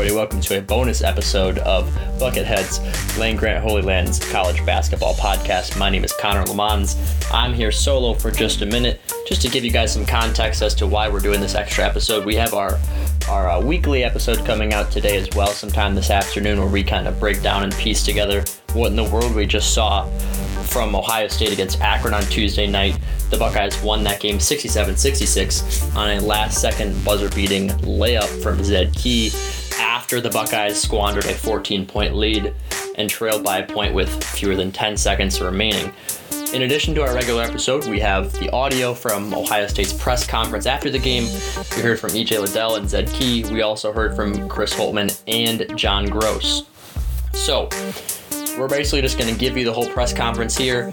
Everybody, welcome to a bonus episode of Buckethead's Land Grant Holy Lands College Basketball Podcast. My name is Connor Lemons. I'm here solo for just a minute, just to give you guys some context as to why we're doing this extra episode. We have our our uh, weekly episode coming out today as well, sometime this afternoon, where we kind of break down and piece together what in the world we just saw from Ohio State against Akron on Tuesday night. The Buckeyes won that game 67 66 on a last second buzzer beating layup from Zed Key after the Buckeyes squandered a 14 point lead and trailed by a point with fewer than 10 seconds remaining. In addition to our regular episode, we have the audio from Ohio State's press conference after the game. We heard from EJ Liddell and Zed Key. We also heard from Chris Holtmann and John Groce. So, we're basically just going to give you the whole press conference here.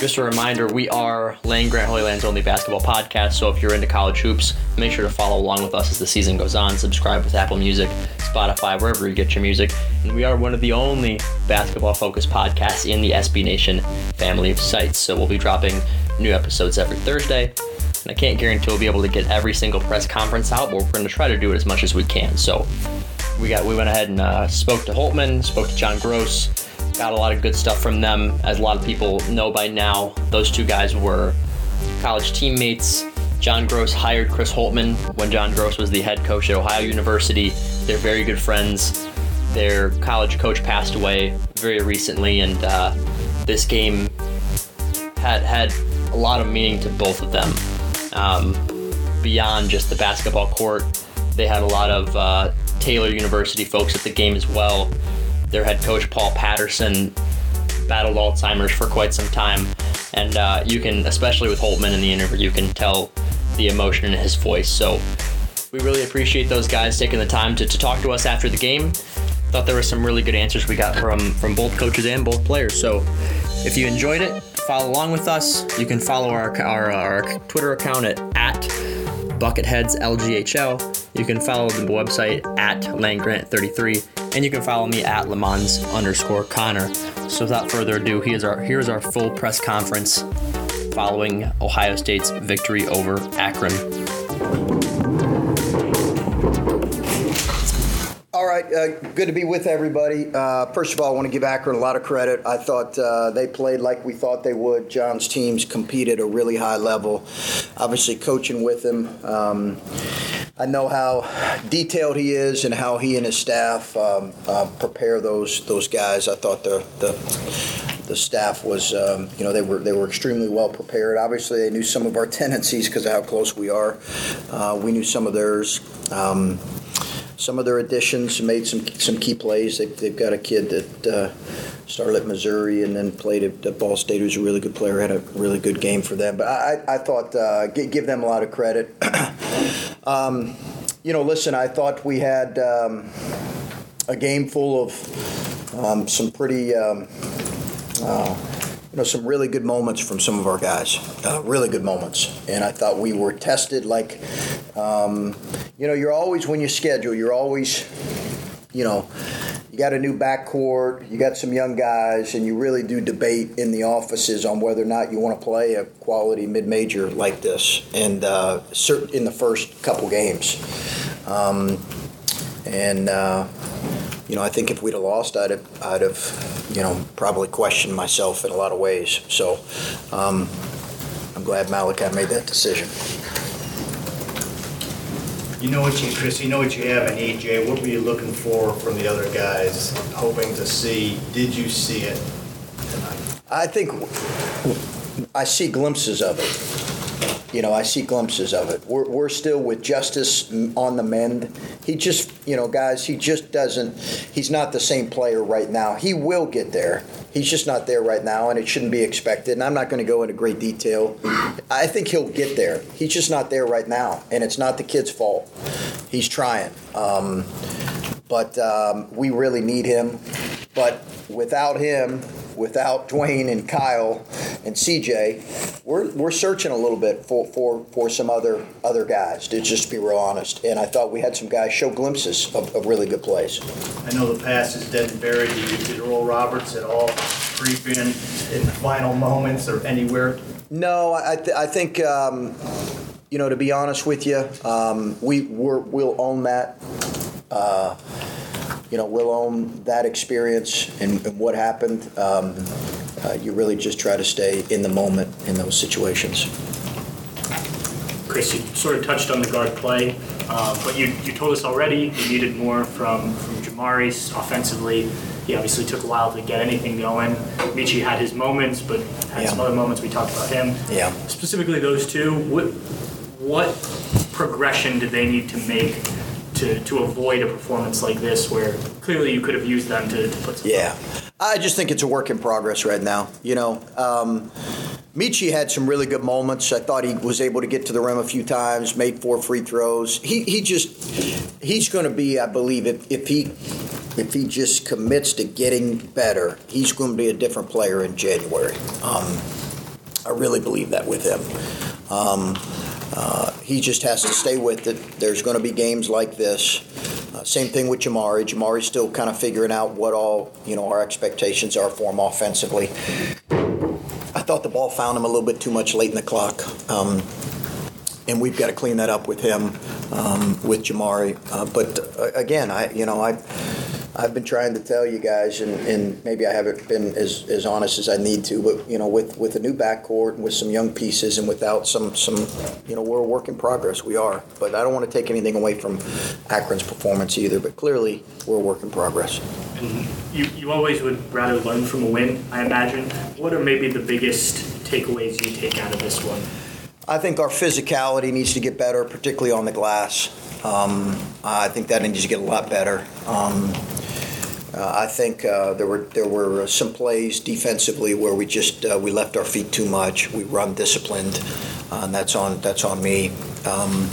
Just a reminder, we are Land Grant Holy Land's only basketball podcast, so if you're into college hoops, make sure to follow along with us as the season goes on. Subscribe with Apple Music, Spotify, wherever you get your music. And we are one of the only basketball focused podcasts in the SB Nation family of sites, so we'll be dropping new episodes every Thursday. And I can't guarantee we'll be able to get every single press conference out, but we're going to try to do it as much as we can. So we got we went ahead and uh, spoke to Holtmann, spoke to John Groce, got a lot of good stuff from them. As a lot of people know by now, those two guys were college teammates. John Groce hired Chris Holtmann when John Groce was the head coach at Ohio University. They're very good friends. Their college coach passed away very recently, and uh, this game had had a lot of meaning to both of them. Um, beyond just the basketball court, they had a lot of uh, Taylor University folks at the game as well their head coach Paul Patterson battled Alzheimer's for quite some time, and uh, you can, especially with Holtmann in the interview, you can tell the emotion in his voice. So we really appreciate those guys taking the time to, to talk to us after the game. Thought there were some really good answers we got from from both coaches and both players. So if you enjoyed it, follow along with us. You can follow our our, our Twitter account at at Bucketheads LGHL. You can follow the website at landgrant33, and you can follow me at Lemons underscore Connor. So without further ado, here's our here's our full press conference following Ohio State's victory over Akron. Right, uh, good to be with everybody. Uh, first of all, I want to give Akron a lot of credit. I thought uh, they played like we thought they would. John's teams competed at a really high level. Obviously, coaching with him. Um, I know how detailed he is and how he and his staff um, uh, prepare those those guys. I thought the the, the staff was, um, you know, they were they were extremely well prepared. Obviously, they knew some of our tendencies because of how close we are. Uh, we knew some of theirs. Um, some of their additions made some some key plays. They've, they've got a kid that uh, started at Missouri and then played at, at, Ball State, who's a really good player, had a really good game for them. But I, I thought uh, give them a lot of credit. um, you know, listen, I thought we had um, a game full of um, some pretty. Um, uh, know, some really good moments from some of our guys, uh, really good moments. And I thought we were tested like, um, you know, you're always, when you schedule, you're always, you know, you got a new backcourt, you got some young guys, and you really do debate in the offices on whether or not you want to play a quality mid-major like this, and uh, in the first couple games. Um, and uh, you know, I think if we'd have lost, I'd have, I'd have, you know, probably questioned myself in a lot of ways. So um, I'm glad Malachi made that decision. You know what you, Chris, you know what you have in EJ. What were you looking for from the other guys, hoping to see? Did you see it tonight? I think I see glimpses of it you know, I see glimpses of it. We're, we're still with Justice on the mend. He just, you know, guys, he just doesn't, he's not the same player right now. He will get there. He's just not there right now, and it shouldn't be expected. And I'm not going to go into great detail. I think he'll get there. He's just not there right now, and it's not the kid's fault. He's trying. Um, but um, we really need him. But without him, without Duane and Kyle and CJ, we're, we're searching a little bit for, for, for some other other guys, to just be real honest. And I thought we had some guys show glimpses of, of really good plays. I know the pass is dead and buried. Did Oral Roberts at all creep in in the final moments or anywhere? No, I, th- I think, um, you know, to be honest with you, um, we, we will own that. Uh, you know, we'll own that experience and, and what happened. Um, uh, you really just try to stay in the moment in those situations. Chris, you sort of touched on the guard play, uh, but you, you told us already you needed more from, from Jamari offensively. He obviously took a while to get anything going. Meechie had his moments, but had yeah. some other moments. We talked about him. Yeah. Specifically, those two. What what progression did they need to make to, to avoid a performance like this where clearly you could have used them to, to put Yeah. I just think it's a work in progress right now. You know, um, Meechie had some really good moments. I thought he was able to get to the rim a few times, made four free throws. He, he just, he's going to be, I believe, if, if he if he just commits to getting better, he's going to be a different player in January. Um, I really believe that with him. Um, uh, he just has to stay with it. There's going to be games like this. Uh, same thing with Jamari. Jamari's still kind of figuring out what all you know our expectations are for him offensively. I thought the ball found him a little bit too much late in the clock, um, and we've got to clean that up with him, um, with Jamari. Uh, but uh, again, I you know I I've been trying to tell you guys, and, and maybe I haven't been as, as honest as I need to, but you know, with, with a new backcourt and with some young pieces and without some some, you know, we're a work in progress. We are, but I don't want to take anything away from Akron's performance either. But clearly, we're a work in progress. And you, you always would rather learn from a win, I imagine. What are maybe the biggest takeaways you take out of this one? I think our physicality needs to get better, particularly on the glass. Um, I think that needs to get a lot better. Um, uh, I think uh, there were there were some plays defensively where we just uh, we left our feet too much. We run disciplined, uh, and that's on that's on me. Um,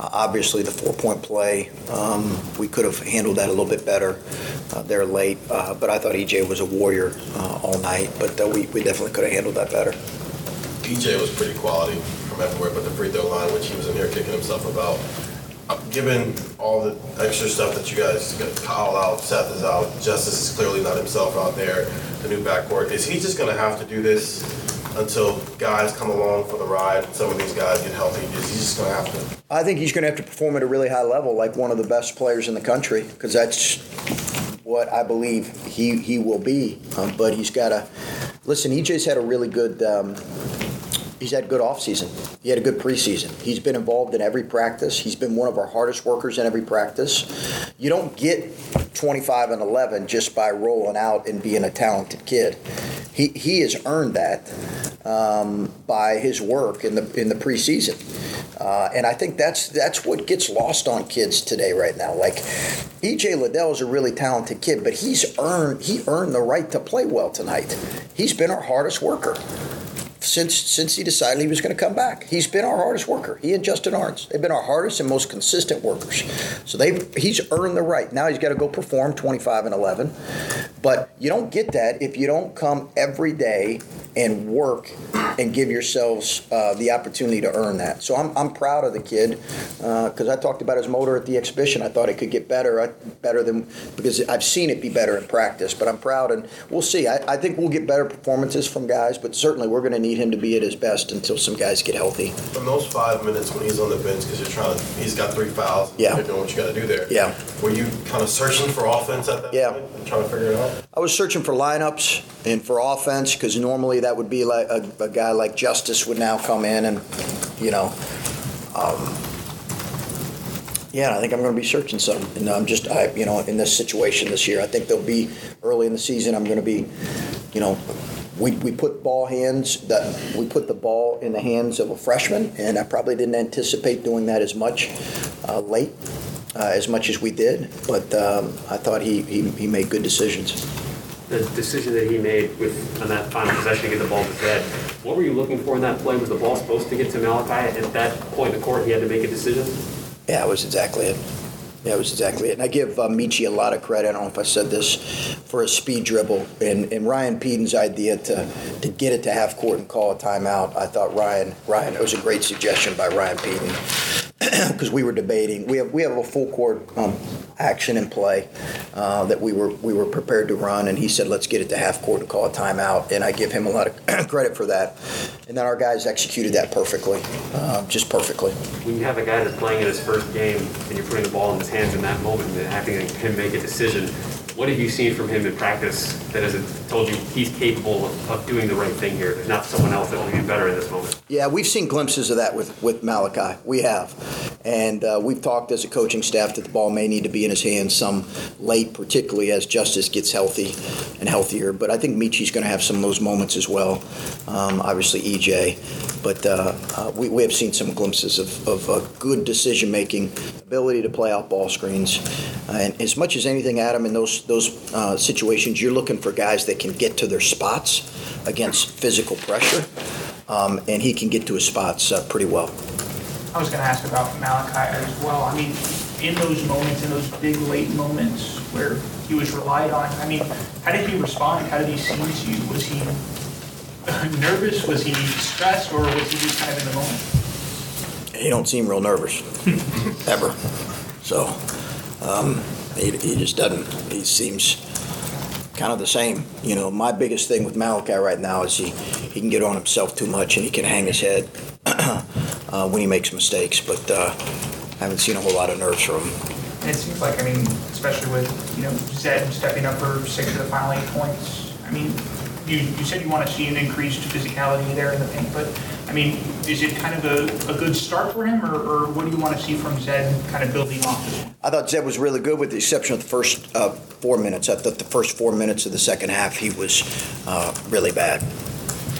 obviously, the four point play um, we could have handled that a little bit better. Uh, they're late, uh, but I thought EJ was a warrior all night. But we we definitely could have handled that better. EJ was pretty quality from everywhere but the free throw line, which he was in here kicking himself about given all the extra stuff that you guys got Kyle out, Seth is out, Justice is clearly not himself out there, the new backcourt, is he just going to have to do this until guys come along for the ride some of these guys get healthy? Is he just going to have to? I think he's going to have to perform at a really high level, like one of the best players in the country, because that's what I believe he, he will be. Um, but he's got to listen. EJ's had a really good. Um, he's had a good offseason. He had a good preseason. He's been involved in every practice. He's been one of our hardest workers in every practice. You don't get 25 and 11 just by rolling out and being a talented kid. He, he has earned that um, by his work in the in the preseason. Uh, and I think that's that's what gets lost on kids today right now. Like EJ Liddell is a really talented kid, but he's earned he earned the right to play well tonight. He's been our hardest worker since since he decided he was going to come back. He's been our hardest worker. He and Justin Ahrens. They've been our hardest and most consistent workers. So they he's earned the right. Now he's got to go perform 25 and 11. But you don't get that if you don't come every day and work and give yourselves uh, the opportunity to earn that. So I'm, I'm proud of the kid because uh, I talked about his motor at the exhibition. I thought it could get better, uh, better than because I've seen it be better in practice. But I'm proud, and we'll see. I, I think we'll get better performances from guys, but certainly we're going to need him to be at his best until some guys get healthy. From those five minutes when he's on the bench, because you're trying, to, he's got three fouls. Yeah, you're doing what you got to do there. Yeah. Were you kind of searching for offense at that yeah. point, trying to figure it out? I was searching for lineups and for offense because normally that would be like a, a, guy like Justice would now come in and, you know, um, yeah, I think I'm going to be searching some. And I'm just, I, you know, in this situation this year, I think there'll be early in the season. I'm going to be, you know, we, we put ball hands that we put the ball in the hands of a freshman, and I probably didn't anticipate doing that as much uh, late. Uh, as much as we did, but um, I thought he, he, he made good decisions the decision that he made with on that final possession to get the ball to Zed. What were you looking for in that play? Was the ball supposed to get to Malaki at that point in the court? He had to make a decision. Yeah, it was exactly it. It was exactly it. And I give uh, Meechie a lot of credit. I don't know if I said this for a speed dribble and, and Ryan Pedon's idea to to get it to half court and call a timeout. I thought Ryan Ryan it was a great suggestion by Ryan Pedon because we were debating. We have we have a full court um, action in play uh, that we were we were prepared to run, and he said, "Let's get it to half court and call a timeout." And I give him a lot of credit for that. And then our guys executed that perfectly, uh, just perfectly. When you have a guy that's playing in his first game and you're putting the ball in his hands in that moment and having him make a decision, what have you seen from him in practice that has told you he's capable of, doing the right thing here, not someone else that will be better in this moment? Yeah, we've seen glimpses of that with, with Malaki. We have. And uh, we've talked as a coaching staff that the ball may need to be in his hands some late, particularly as Justice gets healthy and healthier. But I think Meechie's going to have some of those moments as well. Um, obviously, EJ. But uh, uh, we, we have seen some glimpses of, of uh, good decision making, ability to play out ball screens. and as much as anything, Adam, in those those uh, situations, you're looking for guys that can get to their spots against physical pressure, um, and he can get to his spots uh, pretty well. I was going to ask about Malaki as well. I mean, in those moments, in those big late moments where he was relied on, I mean, how did he respond? How did he seem to you? Was he nervous? Was he stressed, or was he just kind of in the moment? He don't seem real nervous, ever. So. Um, he, he just doesn't. He seems kind of the same. You know, my biggest thing with Malaki right now is he, he can get on himself too much and he can hang his head uh, when he makes mistakes. But uh, I haven't seen a whole lot of nerves from him. And it seems like, I mean, especially with, you know, Zed stepping up for six of the final eight points. I mean, you, you said you want to see an increased physicality there in the paint, but I mean, is it kind of a, a good start for him, or, or, what do you want to see from Zed kind of building this I thought Zed was really good with the exception of the first uh, four minutes. I thought the first four minutes of the second half he was uh, really bad,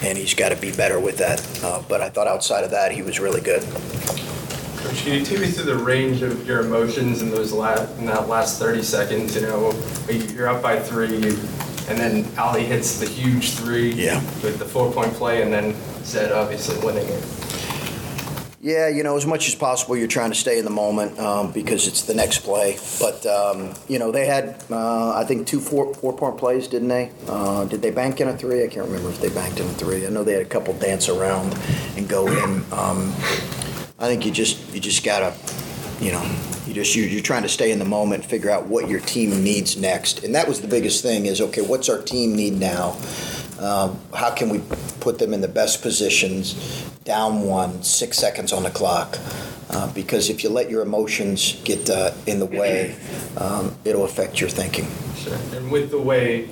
and he's got to be better with that. Uh, but I thought outside of that he was really good. Coach, can you take me through the range of your emotions in those last in that last 30 seconds? You know, you're up by three. And then Ali hits the huge three yeah. with the four-point play, and then Zed obviously winning it. Yeah, you know, as much as possible, you're trying to stay in the moment um, because it's the next play. But um, you know, they had, uh, I think, two four four point plays, didn't they? Uh, did they bank in a three? I can't remember if they banked in a three. I know they had a couple dance around and go in. Um, I think you just you just gotta, you know, you just you're, you're trying to stay in the moment, figure out what your team needs next, and that was the biggest thing. Is okay, what's our team need now? Um, how can we put them in the best positions? Down one, six seconds on the clock. Uh, because if you let your emotions get uh, in the way, um, it'll affect your thinking. Sure. And with the way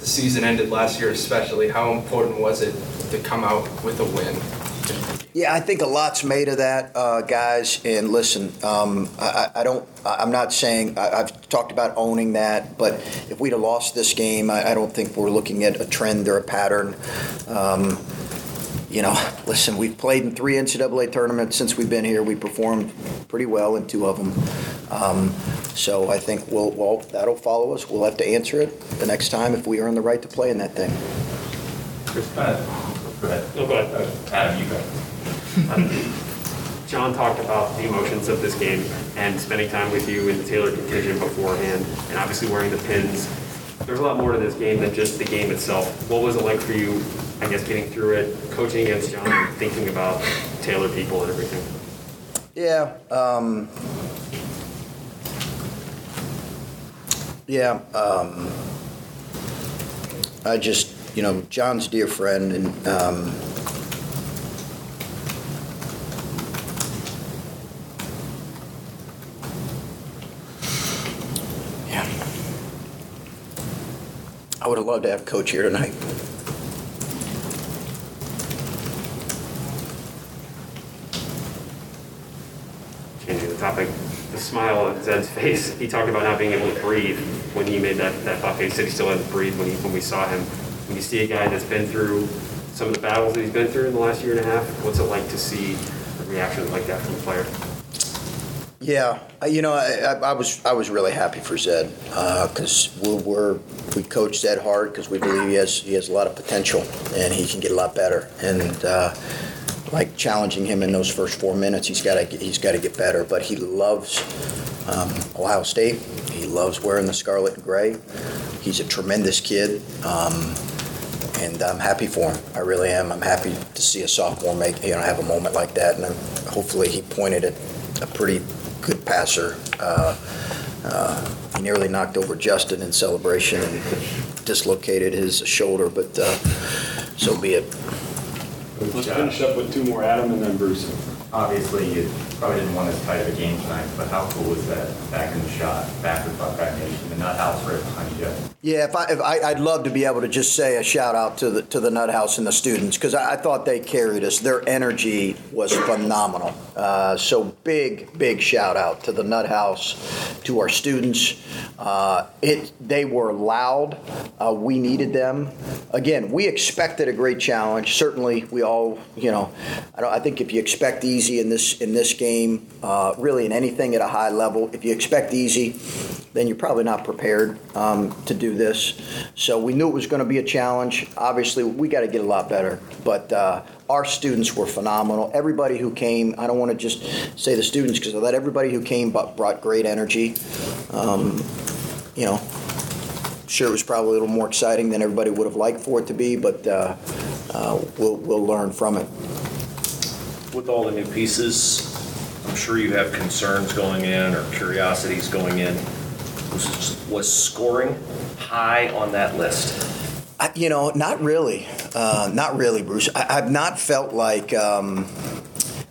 the season ended last year, especially, how important was it to come out with a win? Yeah, I think a lot's made of that, uh, guys. And listen, um, I, I, don't. I'm not saying I, have talked about owning that, but if we'd have lost this game, I, I don't think we're looking at a trend or a pattern. Um, you know, listen, we've played in three NCAA tournaments since we've been here. We performed pretty well in two of them. Um, so I think we'll, well, that'll follow us. We'll have to answer it the next time if we earn the right to play in that thing. Chris, Go ahead. No, go ahead. Adam, you go. John talked about the emotions of this game and spending time with you in the Taylor contingent beforehand, and obviously wearing the pins. There's a lot more to this game than just the game itself. What was it like for you, I guess, getting through it, coaching against John, thinking about Taylor people and everything? Yeah. Um, yeah. Um, I just, you know, John's dear friend, and um, I would have loved to have Coach here tonight. changing the topic, the smile on Zed's face. He talked about not being able to breathe when he made that, that bucket. He said he still hadn't breathe when, he, when we saw him. When you see a guy that's been through some of the battles that he's been through in the last year and a half, what's it like to see a reaction like that from a player? Yeah, uh, you know, I, I, I was I was really happy for Zed because we're, we're we coach Zed hard because we believe he has he has a lot of potential and he can get a lot better and. Uh, like challenging him in those first four minutes, he's got to he's got to get better. But he loves um, Ohio State. He loves wearing the scarlet and gray. He's a tremendous kid, um, and I'm happy for him. I really am. I'm happy to see a sophomore make you know have a moment like that, and I'm, hopefully he pointed at a pretty good passer. Uh, uh, he nearly knocked over Justin in celebration and dislocated his shoulder, but uh, so be it. Let's finish up with two more, Adam and then Bruce. Obviously, you probably didn't want as tight of a game tonight, but how cool was that back in the Schott, back with Buckeye Nation, and nut house right behind you? Yeah, if I, if I, I'd love to be able to just say a shout out to the to the Nut House and the students because I, I thought they carried us. Their energy was phenomenal. Uh, so big, big shout out to the Nut House, to our students. Uh, it they were loud. Uh, we needed them. Again, we expected a great challenge. Certainly, we all you know. I, I think if you expect easy in this in this game, uh, really in anything at a high level, if you expect easy, then you're probably not prepared um, to do this. So we knew it was going to be a challenge. Obviously, we got to get a lot better. But uh, our students were phenomenal. Everybody who came, I don't want to just say the students because that everybody who came but brought great energy. Um, you know, sure it was probably a little more exciting than everybody would have liked for it to be, but uh, uh, we'll, we'll learn from it. With all the new pieces, I'm sure you have concerns going in or curiosities going in. Was, scoring high on that list? I, you know, not really. Uh, not really, Bruce. I, have not felt like um,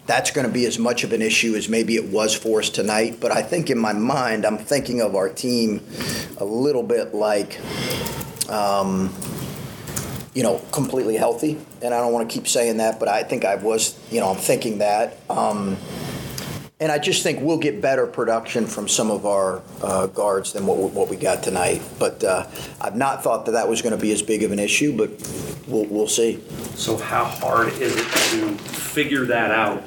that's going to be as much of an issue as maybe it was for us tonight. But I think in my mind, I'm thinking of our team a little bit like. Um, you know, completely healthy, and I don't want to keep saying that, but I think I was, you know, I'm thinking that. Um, and I just think we'll get better production from some of our uh, guards than what, what we got tonight. But uh, I've not thought that that was going to be as big of an issue, but we'll, we'll see. So, how hard is it to figure that out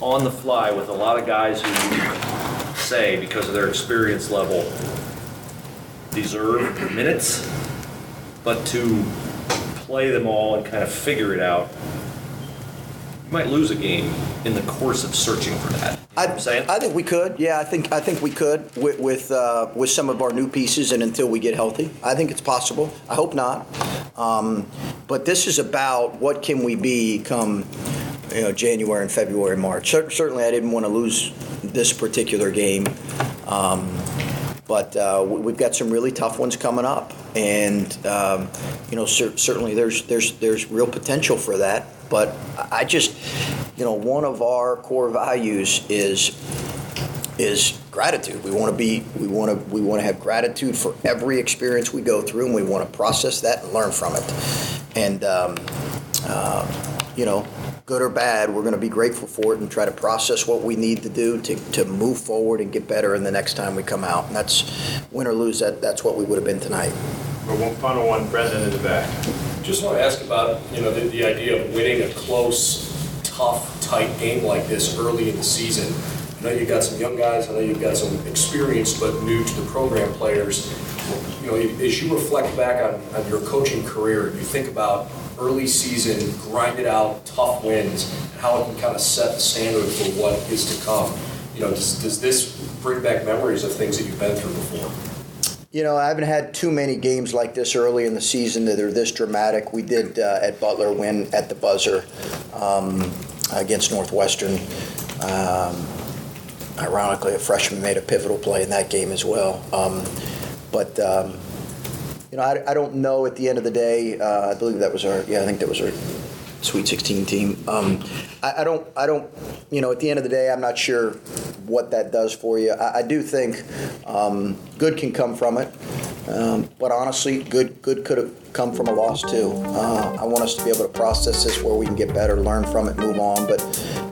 on the fly with a lot of guys who say, because of their experience level, deserve minutes, but to play them all and kind of figure it out you might lose a game in the course of searching for that. I, I think we could. Yeah, I think I think we could with with, uh, with some of our new pieces, and until we get healthy, I think it's possible. I hope not. Um, but this is about what can we be come you know January and February, March. certainly, I didn't want to lose this particular game. Um, but uh, we've got some really tough ones coming up, and um, you know cer- certainly there's there's there's real potential for that. But I just, you know, one of our core values is is gratitude. We want to be we want to we want to have gratitude for every experience we go through, and we want to process that and learn from it. And um, uh, you know, good or bad, we're going to be grateful for it and try to process what we need to do to, to move forward and get better in the next time we come out. And that's win or lose. That that's what we would have been tonight. one final one, Brendan in the back. Just want to ask about you know the, the idea of winning a close, tough, tight game like this early in the season. I know you've got some young guys. I know you've got some experienced but new to the program players. You know, as you reflect back on, on your coaching career, you think about early season, grinded out, tough wins, and how it can kind of set the standard for what is to come. You know, does, does this bring back memories of things that you've been through before? You know, I haven't had too many games like this early in the season that are this dramatic. We did uh, at Butler win at the buzzer um, against Northwestern. Um, ironically, a freshman made a pivotal play in that game as well. Um, but um, you know, I, I, don't know. At the end of the day, uh, I believe that was our. Yeah, I think that was our Sweet 16 team. Um, I, I, don't. I don't. You know, at the end of the day, I'm not sure what that does for you. I, I do think um, good can come from it. Um, but honestly, good good could have come from a loss too. Uh, I want us to be able to process this where we can get better, learn from it, move on. But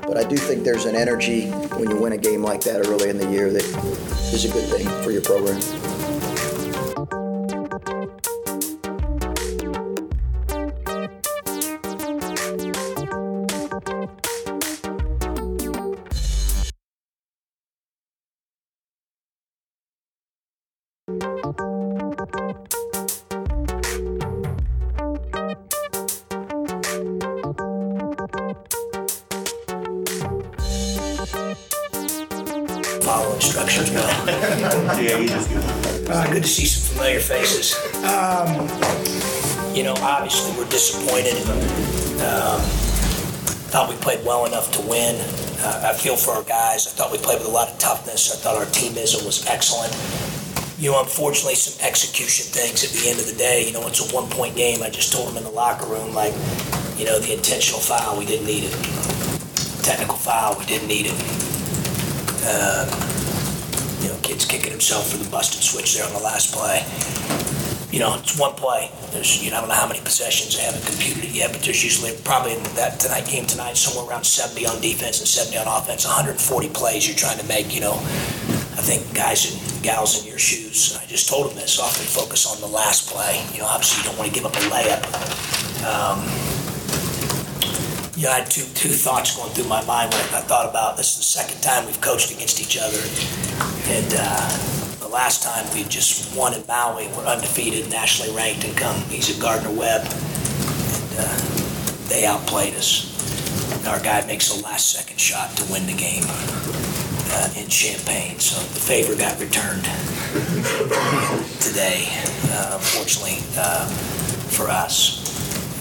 but I do think there's an energy when you win a game like that early in the year that is a good thing for your program. Disappointed. Um, thought we played well enough to win. Uh, I feel for our guys. I thought we played with a lot of toughness. I thought our teamism was excellent. You know, unfortunately, some execution things at the end of the day. You know, it's a one point game. I just told them in the locker room, like, you know, the intentional foul, we didn't need it. Technical foul, we didn't need it. Uh, you know, kids kicking himself for the busted switch there on the last play you know, it's one play. There's, you know, I don't know how many possessions. I haven't computed it yet, but there's usually probably in that tonight game tonight somewhere around 70 on defense and 70 on offense. 140 plays you're trying to make. You know, I think guys and gals in your shoes. I just told them this. Often focus on the last play. You know, obviously you don't want to give up a layup. Um, you know, I had two two thoughts going through my mind when I thought about this. Is the second time we've coached against each other, and. Uh, the last time we just won in Maui, we're undefeated, nationally ranked, and come. He's at Gardner Webb, and uh, they outplayed us. Our guy makes a last second shot to win the game uh, in Champaign, so the favor got returned today, uh, unfortunately uh, for us.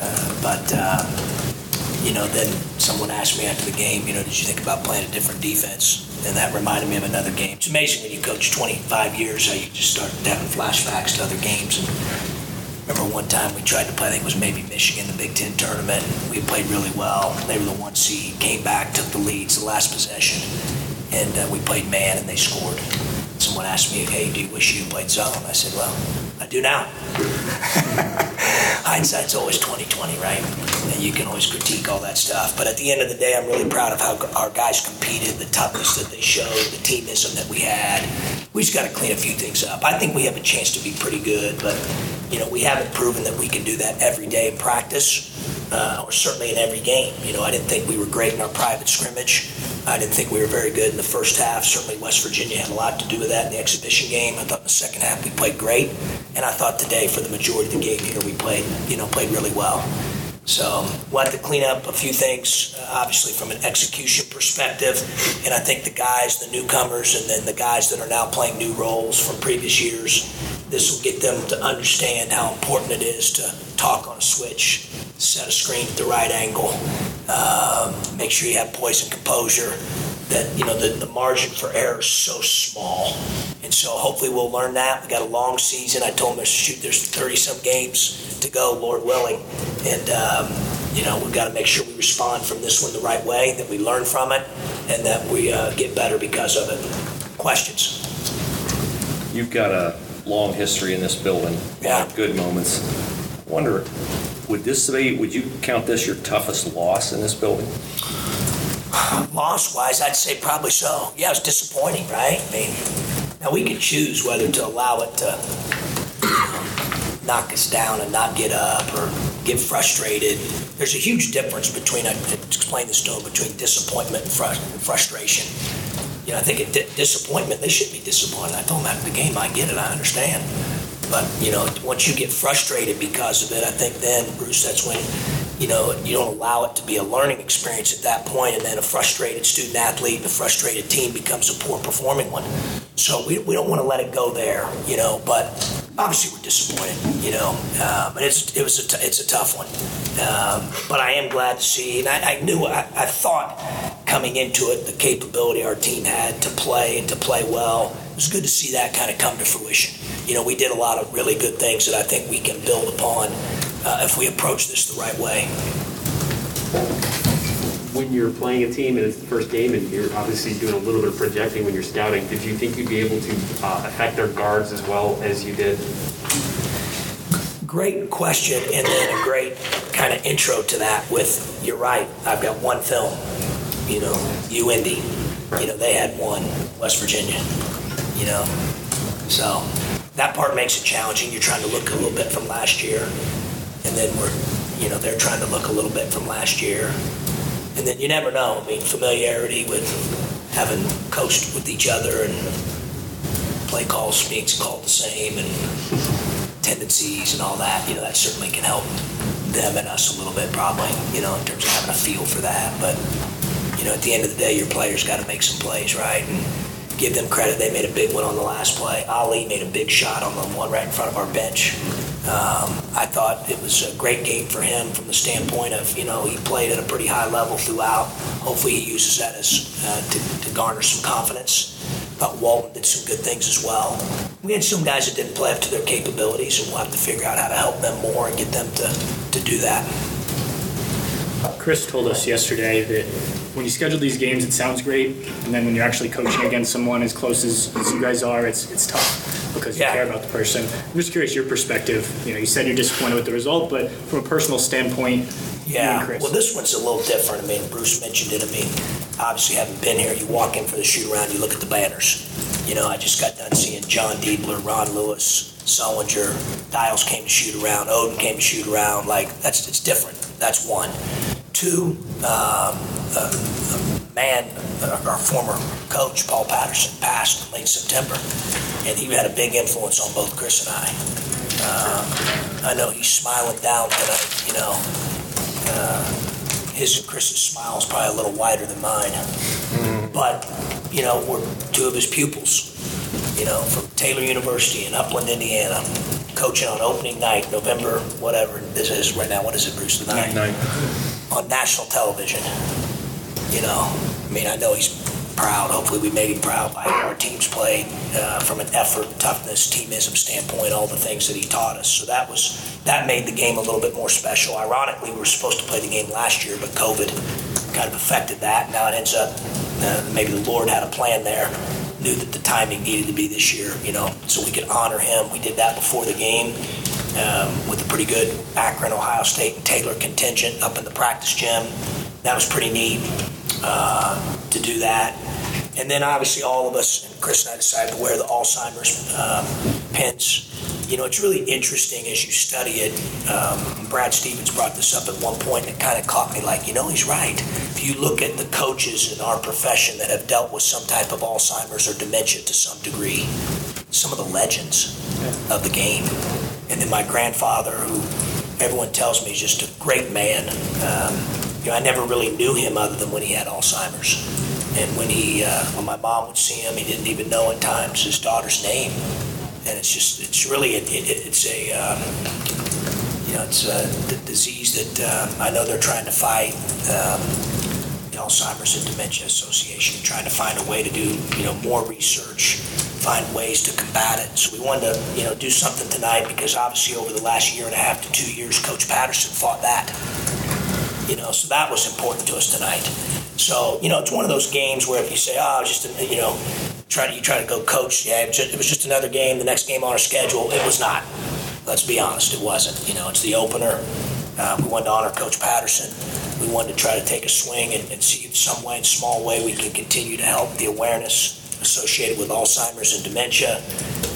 Uh, but uh, you know, then someone asked me after the game, you know, did you think about playing a different defense? and that reminded me of another game. It's amazing when you coach 25 years how you just start having flashbacks to other games. And remember one time we tried to play, I think it was maybe Michigan, the Big Ten tournament. We played really well. They were the one seed, came back, took the leads the last possession, and uh, we played man and they scored. Someone asked me, hey, do you wish you played zone? I said, well, I do now. Hindsight's always 2020, right? And you can always critique all that stuff. But at the end of the day, I'm really proud of how our guys competed, the toughness that they showed, the teamism that we had. We just got to clean a few things up. I think we have a chance to be pretty good, but you know, we haven't proven that we can do that every day in practice, uh, or certainly in every game. You know, I didn't think we were great in our private scrimmage. I didn't think we were very good in the first half. Certainly, West Virginia had a lot to do with that in the exhibition game. I thought in the second half we played great, and I thought today, for the majority of the game here, we played, you know, played really well. So we'll have to clean up a few things, uh, obviously from an execution perspective. And I think the guys, the newcomers, and then the guys that are now playing new roles from previous years, this will get them to understand how important it is to talk on a switch, set a screen at the right angle, um, make sure you have poise and composure. That you know the, the margin for error is so small, and so hopefully we'll learn that. We got a long season. I told them shoot, there's 30 some games to go, Lord willing, and um, you know we've got to make sure we respond from this one the right way, that we learn from it, and that we uh, get better because of it. Questions? You've got a long history in this building. Yeah. Good moments. Wonder would this be, would you count this your toughest loss in this building? Loss wise, I'd say probably so. Yeah, it's disappointing, right? I mean, now we can choose whether to allow it to um, knock us down and not get up or get frustrated. There's a huge difference between, I explained this to them, between disappointment and frustration. You know, I think di- disappointment, they should be disappointed. I told them after the game, I get it, I understand. But, you know, once you get frustrated because of it, I think then, Bruce, that's when, you know, you don't allow it to be a learning experience at that point, and then a frustrated student athlete and a frustrated team becomes a poor performing one. So we, we don't want to let it go there, you know, but obviously we're disappointed, you know, um, but it's, it was a t- it's a tough one. Um, but I am glad to see, and I, I knew, I, I thought coming into it, the capability our team had to play and to play well. It was good to see that kind of come to fruition. You know, we did a lot of really good things that I think we can build upon uh, if we approach this the right way. When you're playing a team and it's the first game and you're obviously doing a little bit of projecting when you're scouting, did you think you'd be able to uh, affect their guards as well as you did? Great question, and then a great kind of intro to that. With you're right, I've got one film. You know, UIndy. You know, they had one. West Virginia. You know, so that part makes it challenging. You're trying to look a little bit from last year, and then we're, you know, they're trying to look a little bit from last year, and then you never know. I mean, familiarity with having coached with each other and play calls being called the same and tendencies and all that. You know, that certainly can help them and us a little bit, probably. You know, in terms of having a feel for that. But you know, at the end of the day, your players got to make some plays, right? And give them credit. They made a big one on the last play. Ali made a big shot on the one right in front of our bench. Um, I thought it was a great game for him from the standpoint of, you know, he played at a pretty high level throughout. Hopefully he uses that as uh, to, to garner some confidence. But Walton did some good things as well. We had some guys that didn't play up to their capabilities, and we'll have to figure out how to help them more and get them to, to do that. Chris told us yesterday that when you schedule these games, it sounds great, and then when you're actually coaching against someone as close as, as you guys are, it's it's tough because you care about the person. I'm just curious your perspective. You know, you said you're disappointed with the result, but from a personal standpoint, Yeah, Chris. well, this one's a little different. I mean, Bruce mentioned it. I mean, obviously, haven't been here, you walk in for the shoot around, you look at the banners. You know, I just got done seeing Jon Diebler, Ron Lewis, Sullinger, Dials came to shoot around, Oden came to shoot around. Like, that's it's different. That's one. Two, um, a, a man, uh, our former coach, Paul Patterson, passed in late September, and he had a big influence on both Chris and I. Um, I know he's smiling down tonight, you know. Uh, his and Chris's smile is probably a little wider than mine. But, you know, we're two of his pupils, you know, from Taylor University in Upland, Indiana, coaching on opening night, November, whatever this is right now. What is it, Bruce? The ninth? On national television. You know, I mean, I know he's proud. Hopefully, we made him proud by how our teams played uh, from an effort, toughness, teamism standpoint, all the things that he taught us. So that was that made the game a little bit more special. Ironically, we were supposed to play the game last year, but COVID kind of affected that. Now it ends up uh, maybe the Lord had a plan there. Knew that the timing needed to be this year, you know, so we could honor him. We did that before the game um, with a pretty good Akron, Ohio State, and Taylor contingent up in the practice gym. That was pretty neat uh, to do that. And then obviously all of us, and Chris and I decided to wear the Alzheimer's um, pins. You know, it's really interesting as you study it. Um, Brad Stevens brought this up at one point, and it kind of caught me like, you know, he's right. If you look at the coaches in our profession that have dealt with some type of Alzheimer's or dementia to some degree, some of the legends of the game. And then my grandfather, who everyone tells me is just a great man. Um, you know, I never really knew him other than when he had Alzheimer's. And when he, uh, when my mom would see him, he didn't even know at times his daughter's name. And it's just, it's really, it, it, it's a, um, you know, it's a d- disease that uh, I know they're trying to fight. Um, the Alzheimer's and Dementia Association, trying to find a way to do, you know, more research, find ways to combat it. So we wanted to, you know, do something tonight because obviously over the last year and a half to two years, Coach Patterson fought that. You know, so that was important to us tonight. So, you know, it's one of those games where if you say, oh, just, a, you know, try to, you try to go coach, yeah, it was, just, another game, the next game on our schedule. It was not. Let's be honest, it wasn't. You know, it's the opener. Uh, we wanted to honor Coach Patterson. We wanted to try to take a swing and, and see in some way, in small way, we can continue to help the awareness associated with Alzheimer's and dementia.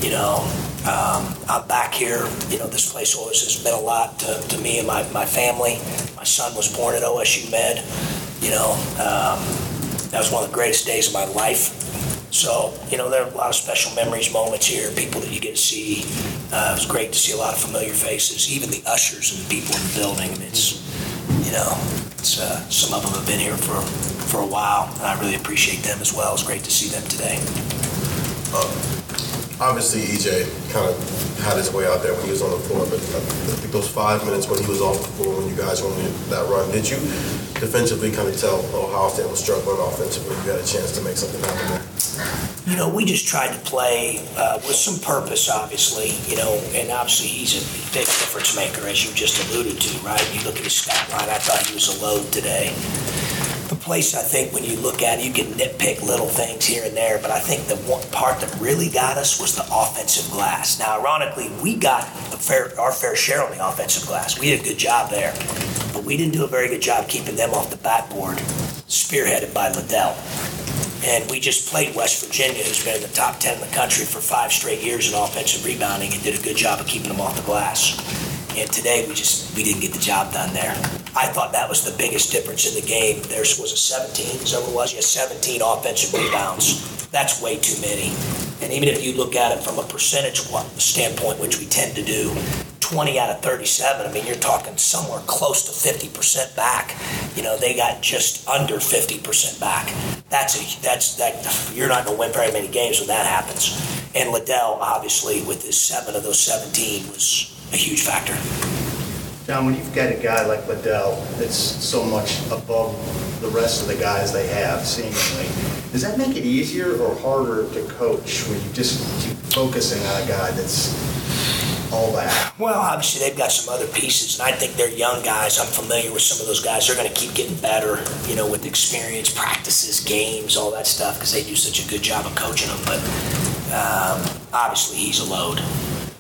You know, um, I'm back here. You know, this place always has been a lot to, to me and my, my family. My son was born at OSU Med. You know, um, that was one of the greatest days of my life. So, you know, there are a lot of special memories, moments here, people that you get to see. Uh, it was great to see a lot of familiar faces, even the ushers and the people in the building. It's, you know, it's, uh, some of them have been here for, for a while, and I really appreciate them as well. It's great to see them today. Obviously, EJ kind of had his way out there when he was on the floor, but I think those five minutes when he was off the floor, when you guys were on that run, did you defensively kind of tell Ohio State was struggling offensively? You had a chance to make something happen there. You know, we just tried to play uh, with some purpose, obviously. You know, and obviously he's a big difference maker, as you just alluded to, right? You look at his stat line. I thought he was a load today. The place I think when you look at it, you can nitpick little things here and there, but I think the one part that really got us was the offensive glass. Now, ironically, we got fair, our fair share on the offensive glass. We did a good job there, but we didn't do a very good job keeping them off the backboard, spearheaded by Liddell. And we just played West Virginia, who's been in the top 10 in the country for five straight years in offensive rebounding, and did a good job of keeping them off the glass. And today we just we didn't get the job done there. I thought that was the biggest difference in the game. There was a 17, is that what it was? Yeah, 17 offensive rebounds. That's way too many. And even if you look at it from a percentage standpoint, which we tend to do, 20 out of 37, I mean, you're talking somewhere close to 50% back. You know, they got just under 50% back. That's a, that's that. You're not going to win very many games when that happens. And Liddell, obviously, with his seven of those 17, was a huge factor. John, when you've got a guy like Liddell that's so much above the rest of the guys they have, seemingly, does that make it easier or harder to coach when you just keep focusing on a guy that's all that? Well, obviously they've got some other pieces, and I think they're young guys. I'm familiar with some of those guys. They're going to keep getting better, you know, with experience, practices, games, all that stuff, because they do such a good job of coaching them. But um, obviously he's a load.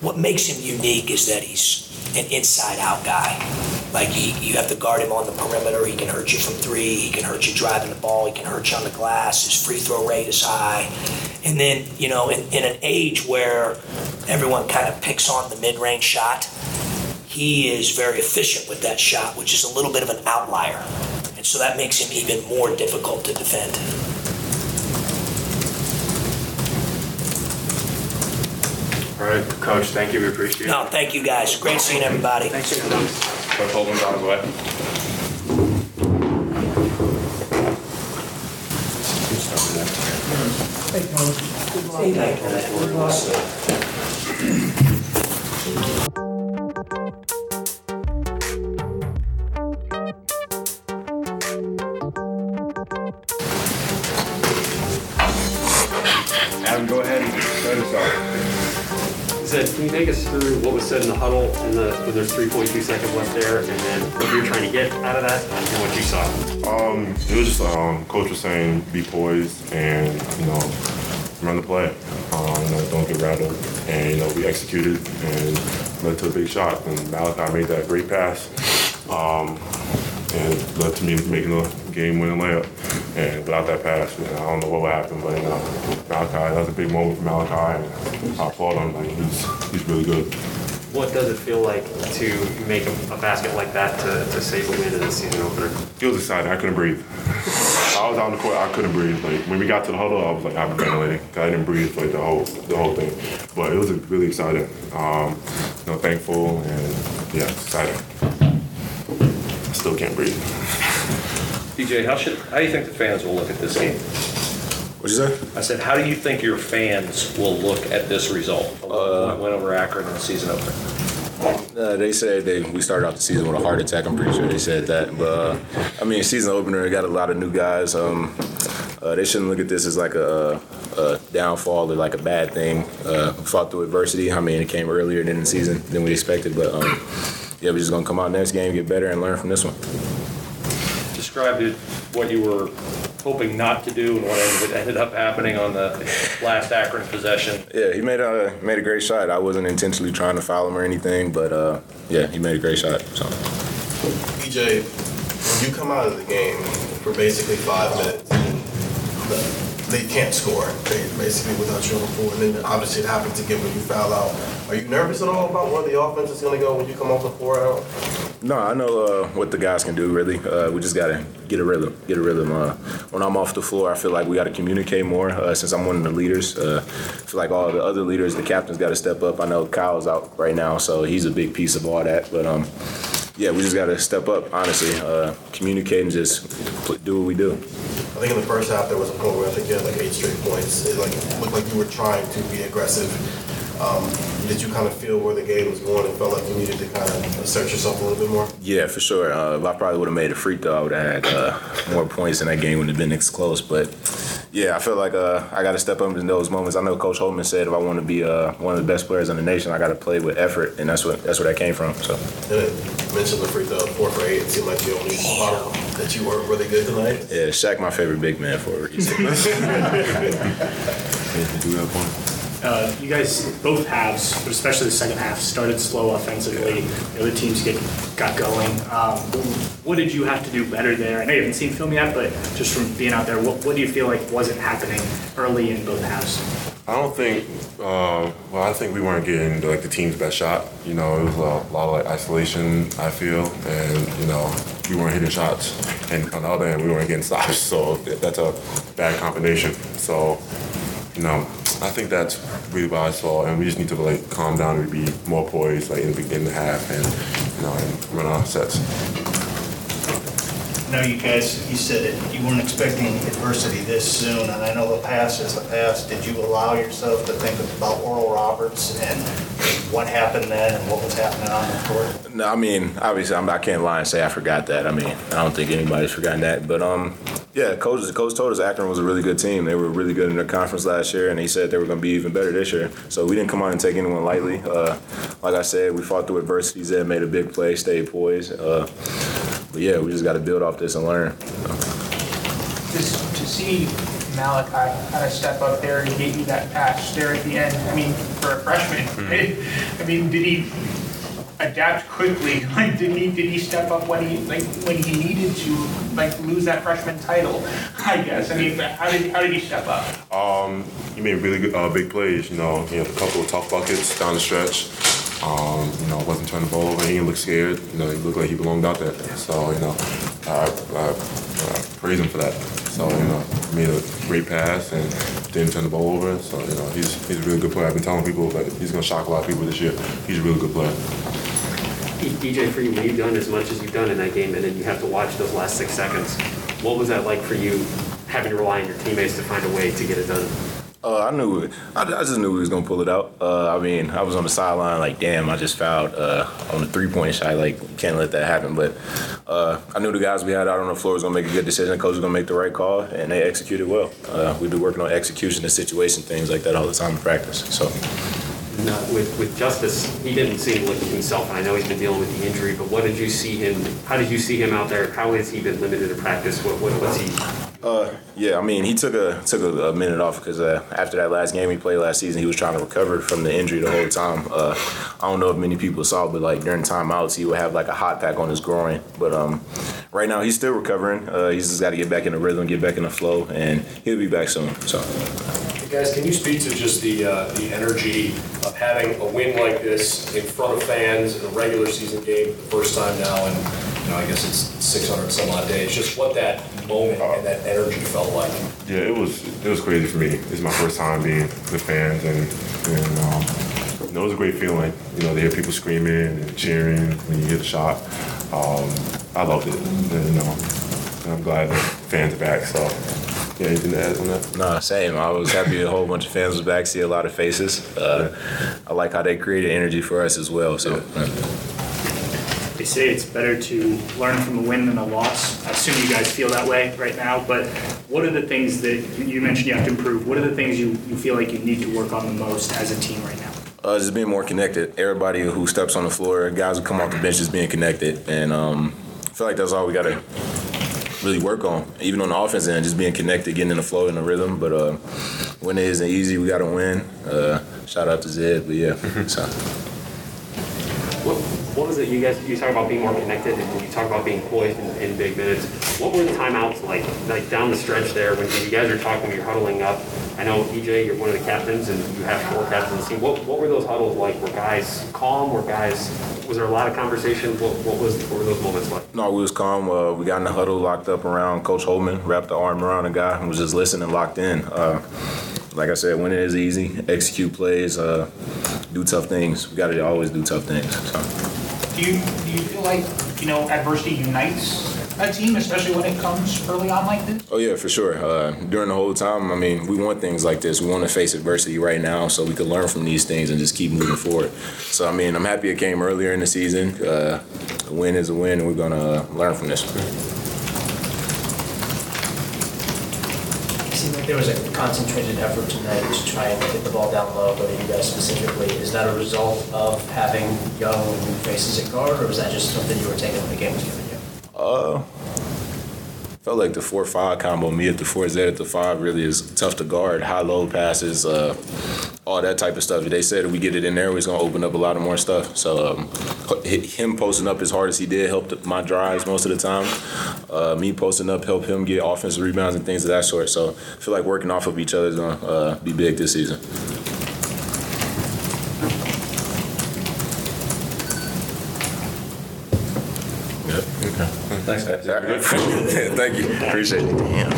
What makes him unique is that he's an inside-out guy. Like he, you have to guard him on the perimeter. He can hurt you from three. He can hurt you driving the ball. He can hurt you on the glass. His free throw rate is high. And then, you know, in, in an age where everyone kind of picks on the mid-range shot, he is very efficient with that shot, which is a little bit of an outlier. And so that makes him even more difficult to defend. All right, Coach, thank you. We appreciate it. No, thank you guys. Great seeing everybody. Thanks for coming. Coach Holtmann's on his way. Adam, take us through what was said in the huddle and the, when there's 3.2 seconds left there, and then what you're trying to get out of that and what you saw? Um, it was just um, coach was saying be poised and you know run the play. Um, you know, don't get rattled, and you know we executed and led to a big shot. And Malaki made that great pass, um, and led to me making a game-winning layup. And without that pass, man, I don't know what would happen. But you know, Malaki, that was a big moment for Malaki, and I applaud him. Like he's he's really good. What does it feel like to make a, a basket like that to, to save a win in the season opener? It was exciting. I couldn't breathe. I was on the court. I couldn't breathe. Like when we got to the huddle, I was like I'm ventilating. I didn't breathe like the whole the whole thing. But it was really exciting. Um, you know, thankful and yeah, exciting. I still can't breathe. DJ, how should how do you think the fans will look at this game? What'd you say? I said, how do you think your fans will look at this result? A one win over Akron in the season opener. Uh, they said they we started off the season with a heart attack. I'm pretty sure they said that. But uh, I mean, season opener got a lot of new guys. Um, uh, they shouldn't look at this as like a, a downfall or like a bad thing. Uh, fought through adversity. I mean, it came earlier than the season than we expected. But um, yeah, we're just gonna come out next game, get better, and learn from this one. Describe it, what you were hoping not to do and what ended, ended up happening on the last Akron possession. Yeah, he made a made a great shot. I wasn't intentionally trying to foul him or anything, but uh, yeah, he made a great shot. So. EJ, when you come out of the game for basically five minutes, the they can't score they, basically without you on the floor. And then obviously it happens again when you foul out. Are you nervous at all about where the offense is going to go when you come off the floor out? No, I know uh, what the guys can do. Really, uh, we just gotta get a rhythm. Get a rhythm. Uh, when I'm off the floor, I feel like we gotta communicate more. Uh, since I'm one of the leaders, uh, I feel like all the other leaders, the captains, got to step up. I know Kyle's out right now, so he's a big piece of all that. But um, yeah, we just gotta step up. Honestly, uh, communicate and just do what we do. I think in the first half there was a point where I think you had like eight straight points. It like looked like you were trying to be aggressive. Um, did you kind of feel where the game was going and felt like you needed to kind of assert yourself a little bit more? Yeah, for sure. Uh, if I probably would have made a free throw, I would have had uh, more points, and that game would have been this close. But yeah, I feel like uh, I got to step up in those moments. I know Coach Holtmann said if I want to be uh, one of the best players in the nation, I got to play with effort, and that's what that's where that came from. So. And it mentioned the free throw, four for eight. It seemed like the only spot that you weren't really good tonight. Yeah, Shaq, my favorite big man for a reason. do that point. Uh, you guys both halves, but especially the second half, started slow offensively. The other teams get got going. Um, what did you have to do better there? I know you haven't seen film yet, but just from being out there, what, what do you feel like wasn't happening early in both halves? I don't think. Uh, well, I think we weren't getting like the team's best shot. You know, it was a lot of like isolation. I feel, and you know, we weren't hitting shots, and on the other end, we weren't getting stops. So that's a bad combination. So, you know, I think that's really what I saw, and we just need to like calm down and be more poised, like in the beginning half, and you know, and run our sets. I know you guys, you said that you weren't expecting adversity this soon, and I know the past is the past. Did you allow yourself to think about Oral Roberts and what happened then and what was happening on the court? No, I mean, obviously, I'm, I can't lie and say I forgot that. I mean, I don't think anybody's forgotten that. But um, yeah, coach, the coach told us Akron was a really good team. They were really good in their conference last year, and he said they were going to be even better this year. So we didn't come out and take anyone lightly. Uh, like I said, we fought through adversities Zed made a big play, stayed poised. Uh, but yeah, we just got to build off this and learn. Just to see Malaki kind of step up there and get you that pass there at the end. I mean, for a freshman, I mean, did he adapt quickly? Like, did he did he step up when he like when he needed to like lose that freshman title? I guess. I mean, how did how did he step up? Um, he made really good, uh, big plays. You know, he had a couple of tough buckets down the stretch. Um, you know, wasn't turning the ball over. He didn't look scared. You know, he looked like he belonged out there. So, you know, I, I, I praise him for that. So, you know, made a great pass and didn't turn the ball over. So, you know, he's he's a really good player. I've been telling people that he's going to shock a lot of people this year. He's a really good player. DJ, when you've done as much as you've done in that game, and then you have to watch those last six seconds, what was that like for you, having to rely on your teammates to find a way to get it done? Uh, I knew. I, I just knew he was gonna pull it out. Uh, I mean, I was on the sideline like, damn, I just fouled uh, on the three-point shot. Like, can't let that happen. But uh, I knew the guys we had out on the floor was gonna make a good decision. The coach was gonna make the right call, and they executed well. Uh, we've been working on execution and situation things like that all the time in practice. So. Uh, with, with Justice, he didn't seem like himself, and I know he's been dealing with the injury, but what did you see him, how did you see him out there? How has he been limited to practice? What, what, he? Uh, yeah, I mean, he took a took a, a minute off because uh, after that last game he played last season, he was trying to recover from the injury the whole time. Uh, I don't know if many people saw, but like during timeouts, he would have like a hot pack on his groin. But um, right now he's still recovering. Uh, he's just got to get back in the rhythm, get back in the flow, and he'll be back soon. So. Guys, can you speak to just the uh, the energy of having a win like this in front of fans in a regular season game for the first time now, and you know, I guess it's 600 some odd days. Just what that moment and that energy felt like. Yeah, it was it was crazy for me. It's my first time being with fans, and and um, you know, it was a great feeling. You know, to hear people screaming and cheering when you hit a shot. Um, I loved it. And, you know, and I'm glad the fans are back. So. Yeah, anything to add on that? Nah, same. I was happy a whole bunch of fans was back, see a lot of faces. Uh, I like how they created energy for us as well. So. They say it's better to learn from a win than a loss. I assume you guys feel that way right now, but what are the things that you mentioned you have to improve? What are the things you, you feel like you need to work on the most as a team right now? Uh, just being more connected. Everybody who steps on the floor, guys who come off the bench, just being connected. And um, I feel like that's all we got to really work on. Even on the offense end, just being connected, getting in the flow and the rhythm. But uh, when it isn't easy, we got to win. Uh, shout out to Zed, but yeah. so. What, what was it? You guys, you talk about being more connected, and you talk about being poised in, in big minutes. What were the timeouts like, like down the stretch there when you guys are talking, you're huddling up? I know EJ, you're one of the captains, and you have four captains on the team. What, what were those huddles like? Were guys calm? Were guys? Was there a lot of conversation? What, what was? What were those moments like? No, we was calm. Uh, we got in the huddle, locked up around Coach Holtmann, wrapped the arm around a guy, and was just listening, locked in. Uh, like I said, winning is easy. Execute plays, uh, do tough things. We got to always do tough things. So. Do you, do you feel like, you know, adversity unites a team, especially when it comes early on like this? Oh yeah, for sure. Uh, during the whole time, I mean, we want things like this. We want to face adversity right now, so we can learn from these things and just keep moving forward. So I mean, I'm happy it came earlier in the season. Uh, a win is a win, and we're gonna learn from this. It seemed like there was a concentrated effort tonight to try and get the ball down low, but you guys specifically, is that a result of having young faces at guard, or was that just something you were taking when the game was given you? Uh, felt like the four five combo, me at the four Z at the five, really is tough to guard. High low passes, uh, all that type of stuff. They said if we get it in there, it's gonna open up a lot of more stuff. So um, him posting up as hard as he did helped my drives most of the time. Uh, me posting up helped him get offensive rebounds and things of that sort. So I feel like working off of each other is gonna uh, be big this season. Thanks, guys. Thank you. Appreciate it. Damn.